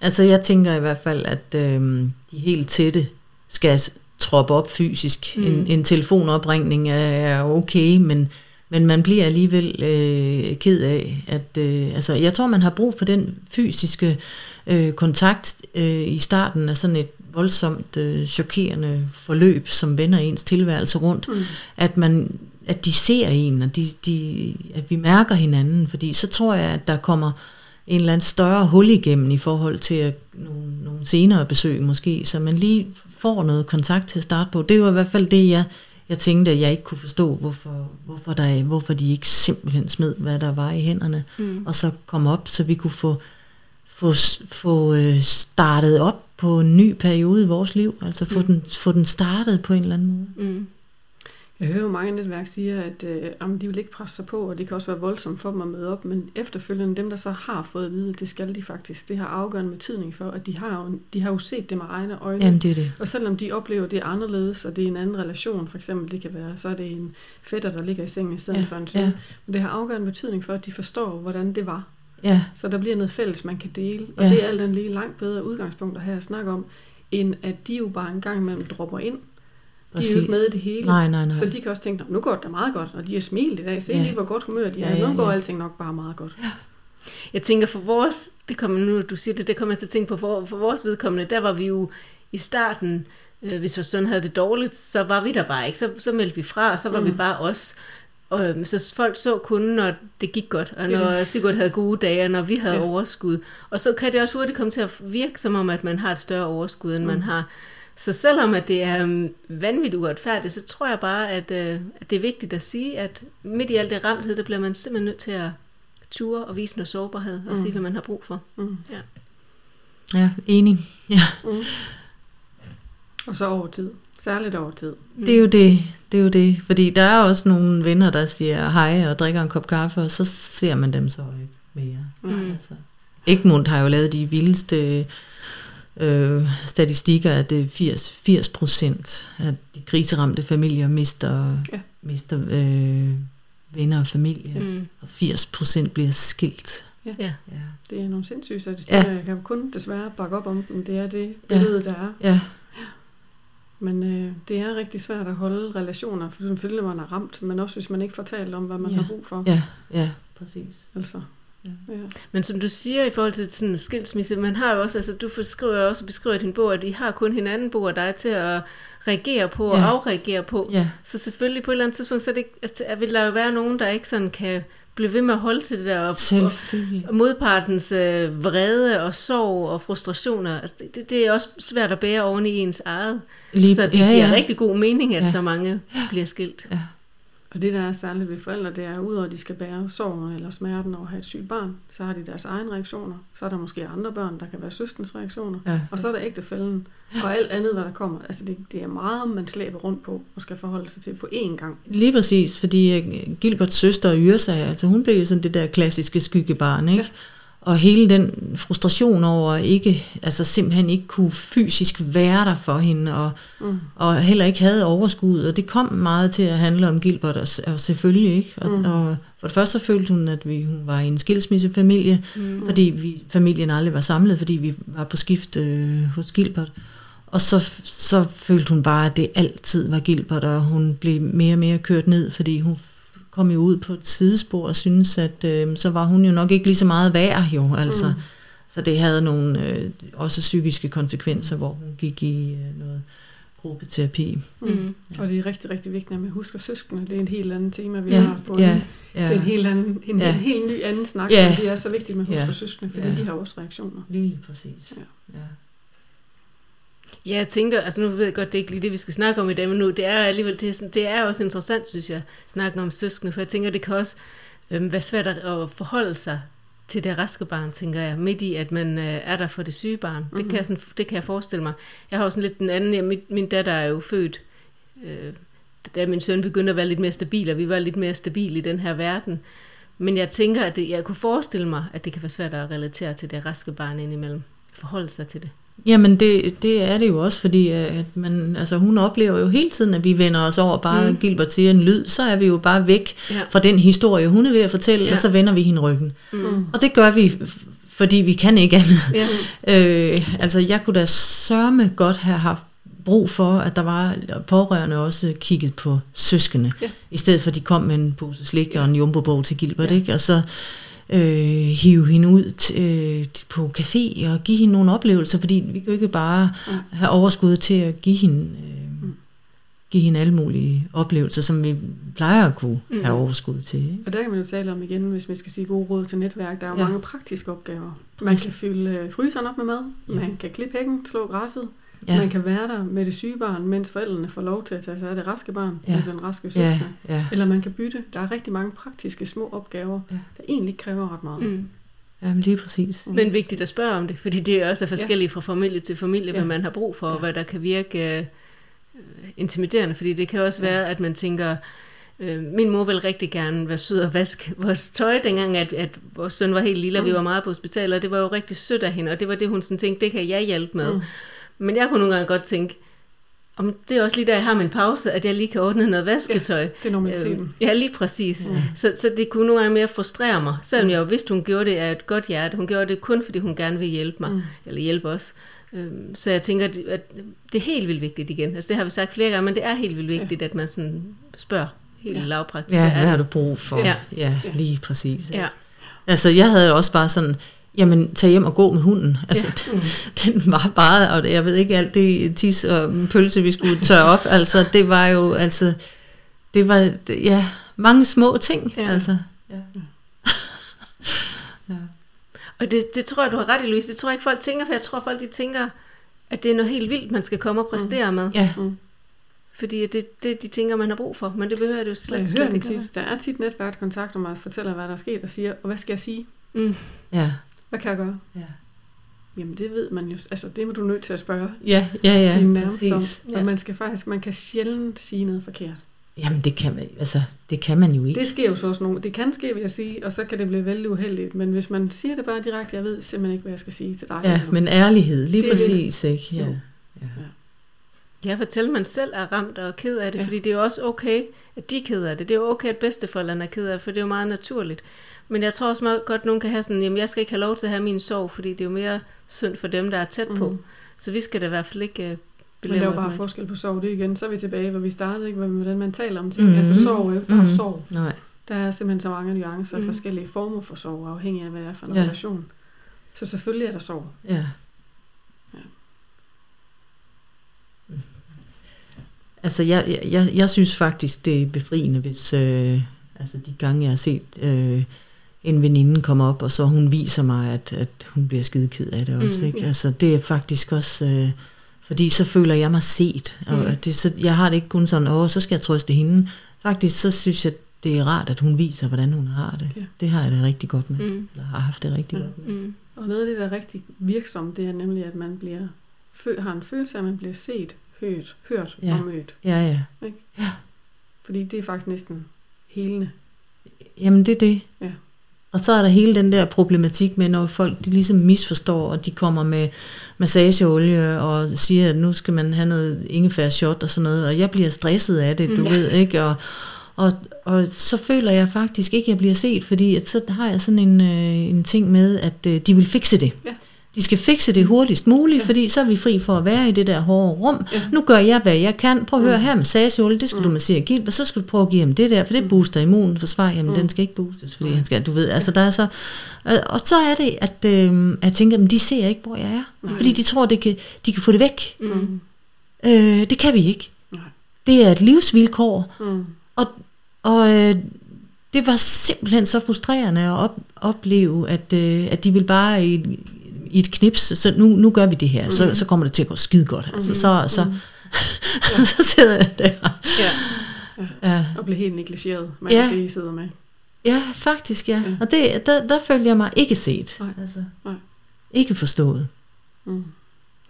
Altså jeg tænker i hvert fald, at øhm, de helt tætte skal troppe op fysisk. Mm. En, en telefonopringning er okay, men, men man bliver alligevel øh, ked af, at øh, altså, jeg tror, man har brug for den fysiske øh, kontakt øh, i starten af sådan et voldsomt øh, chokerende forløb, som vender ens tilværelse rundt. Mm. At man at de ser en, og de, de, at vi mærker hinanden, fordi så tror jeg, at der kommer en eller anden større hul igennem i forhold til at nogle, nogle senere besøg måske, så man lige får noget kontakt til at starte på. Det var i hvert fald det, jeg, jeg tænkte, at jeg ikke kunne forstå, hvorfor, hvorfor, der, hvorfor de ikke simpelthen smed, hvad der var i hænderne, Mm. og så kom op, så vi kunne få, få, få øh, startet op på en ny periode i vores liv, altså få, Mm. den, få den startet på en eller anden måde. Mm. Jeg hører jo mange netværk siger, at øh, jamen, de vil ikke presse sig på, og det kan også være voldsomt for dem at møde op, men efterfølgende dem, der så har fået at vide, at det skal de faktisk, det har afgørende betydning for, at de har jo, de har jo set det med egne øjne. Jamen det er det. Og selvom de oplever, at det er anderledes, og det er en anden relation, for eksempel det kan være, så er det en fætter, der ligger i sengen i stedet Ja, for en søn. ja. Men det har afgørende betydning for, at de forstår, hvordan det var. Ja, Så der bliver noget fælles, man kan dele. Og Ja. det er alt andet lige langt bedre udgangspunkt at have at snakke om, end at de jo bare en gang imellem dropper ind. De er jo ikke med i det hele. Nej, nej, nej. Så de kan også tænke, "Nå, nu går det da meget godt, og de har smilet i dag. Se Ja. lige, hvor godt humør de Ja, er. ja, Nu går ja. alting nok bare meget godt. Jeg tænker for vores, det kommer nu, du siger det, det kommer jeg til at tænke på, for, for vores vedkommende, der var vi jo i starten, øh, hvis vores søn havde det dårligt, så var vi der bare ikke, så, så meldte vi fra, og så var mm. vi bare os. Og, øhm, så folk så kun, når det gik godt, og Det er når. Sigurd havde gode dage, og når vi havde ja. Ja. overskud. Og så kan det også hurtigt komme til at virke som om, at man har et større overskud, end mm. man har. Så selvom at det er um, vanvittigt uretfærdigt, så tror jeg bare, at, øh, at det er vigtigt at sige, at midt i alt det ramthed, der bliver man simpelthen nødt til at ture og vise noget sårbarhed og Mm. sige, hvad man har brug for. Mm. Ja, enig. Ja. Mm. Og så over tid. Særligt over tid. Mm. Det er jo det. Det er jo det. Fordi der er også nogle venner, der siger hej og drikker en kop kaffe, og så ser man dem så ikke mere. Mm. Altså. Egmont har jo lavet de vildeste øh, statistikker, at det er 80, 80 procent af de kriseramte familier mister, Ja. mister øh, venner og familie, mm. Og 80 procent bliver skilt. Ja. Ja. Det er nogle sindssyge statistikker. Ja. Jeg kan kun desværre bakke op om dem. Det er det billede, der er. ja. Men øh, det er rigtig svært at holde relationer, for selvfølgelig man er ramt, men også hvis man ikke får talt om, hvad man Ja. har brug for. Ja, ja, præcis. Altså. Ja. Ja. Men som du siger i forhold til sådan en skilsmisse, man har jo også, altså du beskriver også og beskriver i din bog, at I har kun hinanden, Bo og dig, til at reagere på og Ja. afreagere på. Ja, Så selvfølgelig på et eller andet tidspunkt, så er det, altså, vil der jo være nogen, der ikke sådan kan blive ved med at holde til det der, og, og, selvfølgelig. og modpartens øh, vrede og sorg og frustrationer. Altså, det- det, er også svært at bære oven i ens eget. Lige- så det ja, giver ja. rigtig god mening, at Ja. så mange bliver skilt. Ja. Og det, der er særligt ved forældre, det er, udover at de skal bære sorgen eller smerten over at have et sygt barn, så har de deres egne reaktioner. Så er der måske andre børn, der kan være søskens reaktioner. Ja. Og så er der ægtefælden. Og alt andet, hvad der kommer. Altså, det, det er meget, man slæber rundt på og skal forholde sig til på én gang. Lige præcis, fordi øh, Gilberts søster Yrsa, altså hun blev jo sådan det der klassiske skyggebarn, ikke? Og hele den frustration over ikke, altså simpelthen ikke kunne fysisk være der for hende, og, mm. og heller ikke havde overskud, og det kom meget til at handle om Gilbert, og, og selvfølgelig ikke. Og, mm. og for det første så følte hun, at vi, hun var i en skilsmissefamilie, mm. fordi vi, familien aldrig var samlet, fordi vi var på skift øh, hos Gilbert. Og så, så følte hun bare, at det altid var Gilbert, og hun blev mere og mere kørt ned, fordi hun kom jo ud på et sidespor og synes at øh, så var hun jo nok ikke lige så meget værd jo, altså. Mm. Så det havde nogle øh, også psykiske konsekvenser, hvor hun gik i øh, noget gruppeterapi. Mm. Mm. Ja. Og det er rigtig, rigtig vigtigt, at man husker søskende. Det er en helt anden tema, vi ja. har på ja. Ja. til en helt, anden, en, ja. en helt ny anden snak. Ja. Men det er så vigtigt, at man husker ja. søskende, fordi ja. de har også reaktioner. Lige præcis. Ja. ja. Ja, jeg tænker, altså nu ved jeg godt, det er ikke lige det, vi skal snakke om i dag, men nu, det er alligevel, det er, det er også interessant, synes jeg, snakke om søskende, for jeg tænker, det kan også øhm, være svært at forholde sig til det raske barn, tænker jeg, midt i, at man øh, er der for det syge barn. Mm-hmm. Det, kan jeg sådan, det kan jeg forestille mig. Jeg har også sådan lidt den anden, ja, min, min datter er jo født, øh, da min søn begyndte at være lidt mere stabil, og vi var lidt mere stabile i den her verden. Men jeg tænker, at det, jeg kunne forestille mig, at det kan være svært at relatere til det raske barn indimellem. Forholde sig til det. Jamen det, det er det jo også, fordi at man, altså hun oplever jo hele tiden, at vi vender os over, bare mm. Gilbert siger en lyd, så er vi jo bare væk ja. fra den historie, hun er ved at fortælle, ja. og så vender vi hende ryggen. Mm. Og det gør vi, fordi vi kan ikke andet. Ja. øh, altså jeg kunne da sørme godt have haft brug for, at der var pårørende også kigget på søskende, ja. i stedet for at de kom med en pose slik og en jumbo til Gilbert, ja. ikke? Og så øh, hive hende ud øh, på café og give hende nogle oplevelser, fordi vi kan jo ikke bare ja. have overskud til at give hende, øh, mm. give hende alle mulige oplevelser, som vi plejer at kunne mm. have overskud til. Ikke? Og der kan man jo tale om igen, hvis vi skal sige gode råd til netværk. Der er jo ja. mange praktiske opgaver. Man kan fylde øh, fryseren op med mad, ja. man kan klippe hækken, slå græsset, Ja. Man kan være der med det syge barn, mens forældrene får lov til at tage sig af det raske barn, ja. altså en raske søster. Ja. Ja. Eller man kan bytte. Der er rigtig mange praktiske små opgaver, ja. der egentlig kræver ret meget. Mm. Jamen lige præcis. Mm. Men vigtigt at spørge om det, fordi det er også forskelligt ja. fra familie til familie, ja. hvad man har brug for, ja. og hvad der kan virke uh, intimiderende. Fordi det kan også ja. være, at man tænker, uh, min mor vil rigtig gerne være sød og vaske vores tøj, dengang at, at vores søn var helt lille, og mm. vi var meget på hospitalet, og det var jo rigtig sødt af hende, og det var det, hun sådan tænkte, det kan jeg hjælpe med. Mm. Men jeg kunne nogle gange godt tænke, om det er også lige der, jeg har min pause, at jeg lige kan ordne noget vasketøj. Ja, det er normaliteten. Øhm, ja, lige præcis. Ja. Så, så det kunne nogle gange mere frustrere mig, selvom jeg jo vidste, hun gjorde det af et godt hjerte. Hun gjorde det kun, fordi hun gerne vil hjælpe mig, mm. eller hjælpe os. Øhm, så jeg tænker, at det er helt vildt vigtigt igen. Altså det har vi sagt flere gange, men det er helt vildt vigtigt, ja. at man sådan spørger helt ja. lavpraktisk. Ja, hvad har du brug for? Ja, ja lige præcis. Ja. Altså jeg havde også bare sådan, jamen tag hjem og gå med hunden. Altså, ja. den, den var bare, og jeg ved ikke alt det tis og pølse, vi skulle tørre op, altså det var jo, altså, det var, ja, mange små ting, ja. altså. Ja. ja. Og det, det tror jeg, du har ret i, Louise, det tror jeg ikke folk tænker, for jeg tror folk, de tænker, at det er noget helt vildt, man skal komme og præstere mm. med. Ja. Mm. Fordi det, det de tænker, man har brug for, men det behøver det jo slet, slet ikke. Tit. Der er tit netværk kontakter mig og fortæller, hvad der er sket, og siger, og hvad skal jeg sige? Mm. Ja. Hvad kan jeg gøre? Ja. Jamen det ved man jo, altså det må du nødt til at spørge. Ja, ja, ja. Det er nærmest om, ja. og man skal faktisk, man kan sjældent sige noget forkert. Jamen det kan man, altså det kan man jo ikke. Det sker jo så også nogle, det kan ske, vil jeg sige, og så kan det blive vældig uheldigt, men hvis man siger det bare direkte, jeg ved simpelthen ikke, hvad jeg skal sige til dig. Ja, men ærlighed, lige det præcis, det. ikke? Ja. ja. Ja, fortæl man selv er ramt og ked af det, ja. fordi det er jo også okay, at de er ked af det. Det er jo okay, at bedsteforældrene er ked af det, for det er jo meget naturligt. Men jeg tror også meget godt, at nogen kan have sådan, jamen jeg skal ikke have lov til at have min sorg, fordi det er jo mere synd for dem, der er tæt på. Mm. Så vi skal da i hvert fald ikke uh, Men der er jo bare forskel på sorg. Det er igen, så er vi tilbage, hvor vi startede, ikke? hvordan man taler om ting. Mm. Altså sorg er jo bare mm. sorg. Nej. Der er simpelthen så mange nuancer og mm. forskellige former for sorg, afhængig af, hvad det er for en ja. relation. Så selvfølgelig er der sorg. Ja. ja. Altså, jeg, jeg, jeg synes faktisk, det er befriende, hvis øh, altså de gange, jeg har set øh, en veninde komme op, og så hun viser mig, at, at hun bliver skide ked af det også. Mm, ikke? Altså, det er faktisk også... Øh, fordi så føler jeg mig set. Og mm. det, så, jeg har det ikke kun sådan, åh, så skal jeg trøste hende. Faktisk så synes jeg, det er rart, at hun viser, hvordan hun har det. Ja. Det har jeg det rigtig godt med. Mm. Eller har haft det rigtig ja. godt med. Mm. Og noget af det, der er rigtig virksomt, det er nemlig, at man bliver har en følelse af, at man bliver set, hørt, hørt ja. og mødt. Ja, ja. Ikke? ja. Fordi det er faktisk næsten helende. Jamen, det er det. Ja. Og så er der hele den der problematik med, når folk de ligesom misforstår, og de kommer med massageolie og siger, at nu skal man have noget ingefær shot og sådan noget, og jeg bliver stresset af det, du Mm. ved, ikke? Og, og, og så føler jeg faktisk ikke, at jeg bliver set, fordi at så har jeg sådan en, øh, en ting med, at øh, de vil fikse det. Ja. De skal fikse det hurtigst muligt, Ja. fordi så er vi fri for at være i det der hårde rum. Ja. Nu gør jeg, hvad jeg kan. Prøv at høre Mm. her, massageolie, det skal Mm. du massere Gilbert, og så skal du prøve at give ham det der, for det booster immunforsvar. Jamen, Mm. den skal ikke boostes, fordi Nej. han skal, du ved, altså der er så... øh, Og så er det, at øh, at jeg tænker, at de ser ikke, hvor jeg er. Nej. Fordi de tror, det kan, de kan få det væk. Mm. Øh, det kan vi ikke. Nej. Det er et livsvilkår, Mm. og, og øh, det var simpelthen så frustrerende at op, opleve, at, øh, at de vil bare i, i et knips, så nu, nu gør vi det her, mm. så, så kommer det til at gå skide godt. Altså, så, så, Mm. så sidder jeg der. Ja. Ja, Og blive helt negligeret med Ja. ja. det, I sidder med. ja faktisk ja. Ja. Og det, der, der følte jeg mig ikke set. Nej. Altså, Nej. ikke forstået. Mm.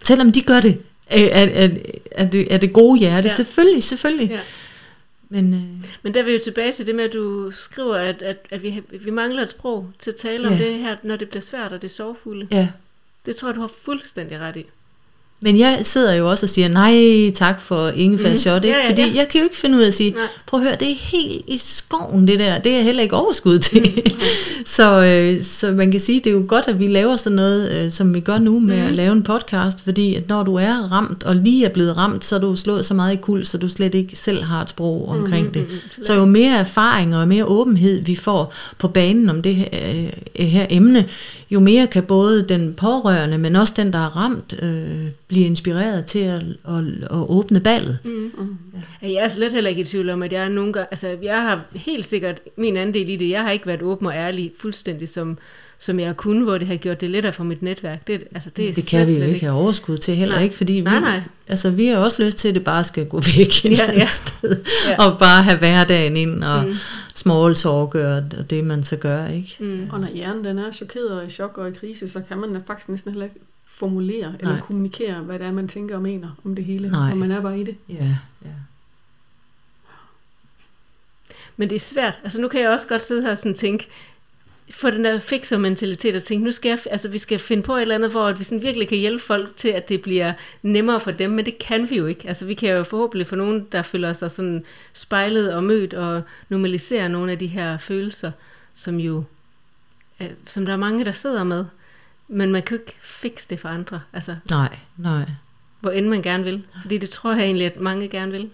Selvom de gør det af, af, af, af, det, af det gode hjerte. Ja. Selvfølgelig, selvfølgelig. Ja. Men øh, Men der er vi jo tilbage til det med, at du skriver, at, at, at vi, vi mangler et sprog til at tale om Ja. det her, når det bliver svært, og det er sorgfulde. ja. Det tror jeg, du har fuldstændig ret i. Men jeg sidder jo også og siger, nej tak for ingefær Mhm. shot, ikke? Ja, ja, fordi ja. jeg kan jo ikke finde ud af at sige, Nej. prøv at høre, det er helt i skoven det der, det er jeg heller ikke overskud til. Mm. så, øh, så man kan sige, det er jo godt, at vi laver sådan noget, øh, som vi gør nu med Mhm. at lave en podcast, fordi at når du er ramt, og lige er blevet ramt, så er du slået så meget i kul, så du slet ikke selv har et sprog omkring det. mm, Så jo mere erfaring og mere åbenhed vi får på banen om det her, øh, her emne, jo mere kan både den pårørende, men også den, der er ramt, øh, blive inspireret til at, at, at åbne ballet. Mm. Mm. Ja, Jeg er slet heller ikke i tvivl om, at jeg er nogle gange, altså jeg har helt sikkert min andel i det. Jeg har ikke været åben og ærlig fuldstændig, som, som jeg kunne, hvor det har gjort det lettere for mit netværk. Det, altså, det, er Det kan vi jo ikke have overskud til heller Nej. ikke, fordi Nej, vi, nej. Altså, vi har også lyst til, at det bare skal gå væk et Ja, andet sted, Ja. og bare have hverdagen ind og Mm. small talk og, og det, man så gør, ikke? Mm. Og når hjernen den er chokeret og i chok og i krise, så kan man da faktisk næsten heller ikke formulere eller Nej. kommunikere, hvad det er, man tænker og mener om det hele. Nej. Og man er bare i det. Ja, ja. Men det er svært. Altså nu kan jeg også godt sidde her og sådan tænke, få den der fixer mentalitet og tænke, nu skal jeg, altså vi skal finde på et eller andet, hvor at vi sådan virkelig kan hjælpe folk til, at det bliver nemmere for dem, men det kan vi jo ikke. Altså vi kan jo forhåbentlig få nogen, der føler sig sådan spejlet og mødt og normalisere nogle af de her følelser, som jo, øh, som der er mange, der sidder med. Men man kan jo ikke fikse det for andre, altså Nej, nej. hvor end man gerne vil. Fordi det tror jeg egentlig, at mange gerne vil.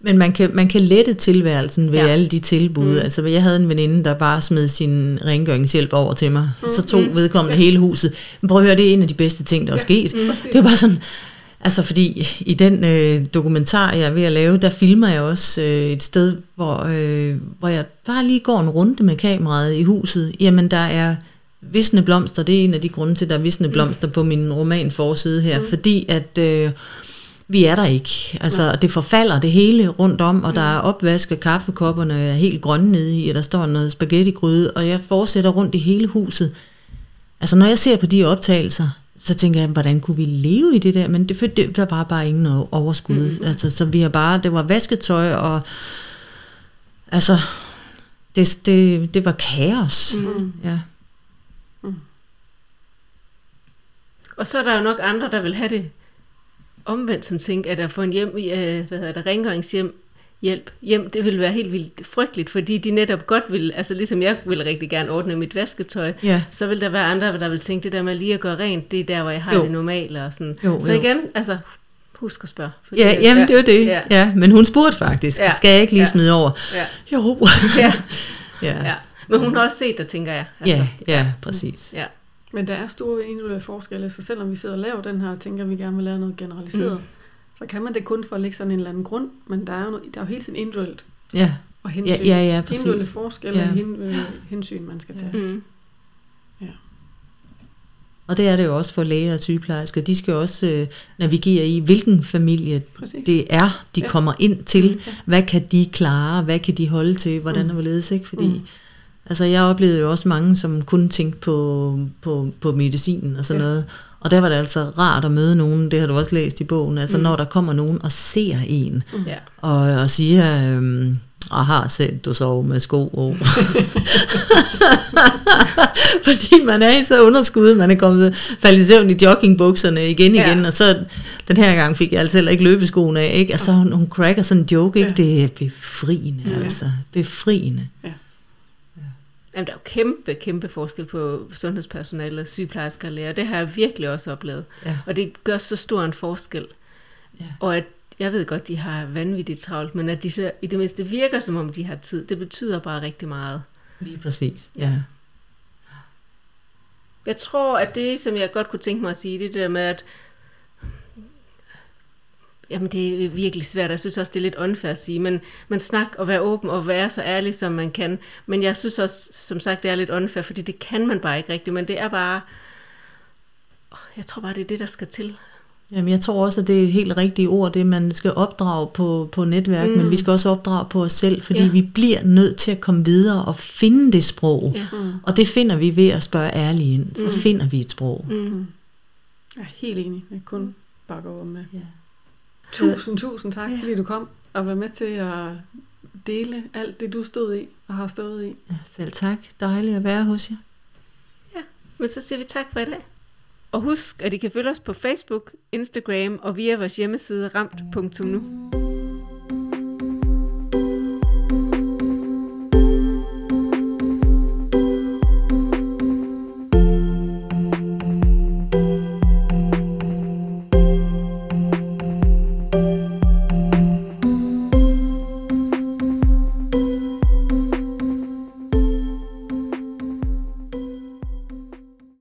Men man kan, man kan lette tilværelsen ved Ja. ja. alle de tilbud. Mm. Altså, jeg havde en veninde, der bare smed sin rengøringshjælp over til mig. Mm. Så tog Mm. vedkommende hele huset. Men prøv at høre, det er en af de bedste ting, der er sket. Mm. Det var bare sådan, altså fordi i den øh, dokumentar, jeg er ved at lave, der filmer jeg også øh, et sted, hvor, øh, hvor jeg bare lige går en runde med kameraet i huset. Jamen, der er visne blomster. Det er en af de grunde til, at der er visne blomster på min roman forside her. Mm. Fordi at... Øh, vi er der ikke. Altså, det forfalder det hele rundt om, og der er opvask, og kaffekopperne er helt grønne nede i, og der står noget spaghetti-gryde, og jeg fortsætter rundt i hele huset. Altså, når jeg ser på de optagelser, så tænker jeg, hvordan kunne vi leve i det der? Men det, det, det var bare, bare ingen overskud. Mm. Altså, så vi har bare, det var vasketøj, og altså, det, det, det var kaos. Mm. Ja. Og så er der jo nok andre, der vil have det omvendt, som tænker, at at få en hjem, øh, hvad hedder det, rengøringshjem, hjælp hjem, det vil være helt vildt frygteligt, fordi de netop godt vil, altså ligesom jeg vil rigtig gerne ordne mit vasketøj, Ja. så vil der være andre, der vil tænke, det der med lige at gøre rent, det er der, hvor jeg har Jo. det normale og sådan. Jo, så jo. igen, altså, husk at spørge. Fordi, Ja, jamen det er det. Ja, Ja. men hun spurgte faktisk, Ja. ja. skal jeg ikke lige Ja. smide over? ja, Jo. ja, ja. ja. Men hun har også set det, tænker jeg. Altså, Ja, ja, præcis. ja. Men der er store individuelle forskelle, så selvom vi sidder og laver den her, og tænker, at vi gerne vil lave noget generaliseret, Mm. mm. så kan man det kun for at lægge sådan en eller anden grund, men der er jo, noget, der er jo helt tiden individuelt Ja, og hensyn. ja, ja, ja individuelle præcis. forskelle Ja. og hen, øh, hensyn, man skal tage. Mm. Og det er det jo også for læger og sygeplejersker. De skal også øh, navigere i, hvilken familie Præcis. det er, de Ja. kommer ind til. Ja. Hvad kan de klare? Hvad kan de holde til? Hvordan Mm. og hvorledes? Ikke? Fordi, Mm. Altså, jeg oplevede jo også mange, som kun tænkte på, på, på medicinen og sådan Ja. noget. Og der var det altså rart at møde nogen, det har du også læst i bogen, altså Mm. når der kommer nogen og ser en, Ja. og, og siger, øhm, Og har set du sove med sko og Fordi man er i så underskud, man er kommet faldet i søvn i joggingbukserne igen Ja. igen, og så den her gang fik jeg altså heller ikke løbeskoene af, ikke? Og så hun, hun cracker sådan en joke, ikke? Ja. Det er befriende, Ja. altså. Befriende. Jamen, der er jo kæmpe, kæmpe forskel på sundhedspersonale, sygeplejersker og læger. Det har jeg virkelig også oplevet. Ja. Og det gør så stor en forskel. Ja. Og at jeg ved godt, de har vanvittigt travlt, men at de så i det mindste virker, som om de har tid, det betyder bare rigtig meget. Lige præcis, ja. Jeg tror, at det, som jeg godt kunne tænke mig at sige, det er det der med, at Jamen, det er virkelig svært. Jeg synes også, det er lidt unfair at sige, men man snak og være åben og være så ærlig, som man kan. Men jeg synes også, som sagt, det er lidt unfair, fordi det kan man bare ikke rigtigt. Men det er bare... Jeg tror bare, det er det, der skal til. Jamen, jeg tror også, at det er helt rigtige ord, det man skal opdrage på, på netværk, mm. men vi skal også opdrage på os selv, fordi Ja. vi bliver nødt til at komme videre og finde det sprog. Ja. Mm. Og det finder vi ved at spørge ærligt ind. Så Mm. finder vi et sprog. Mm. Jeg er helt enig. Jeg kun bakke over om det. Ja. Tusind, tusind tak, Ja. fordi du kom og var med til at dele alt det, du stod i og har stået i. Ja, selv tak. Dejligt at være hos jer. Men så siger vi tak for i dag. Og husk, at I kan følge os på Facebook, Instagram og via vores hjemmeside ramt.nu.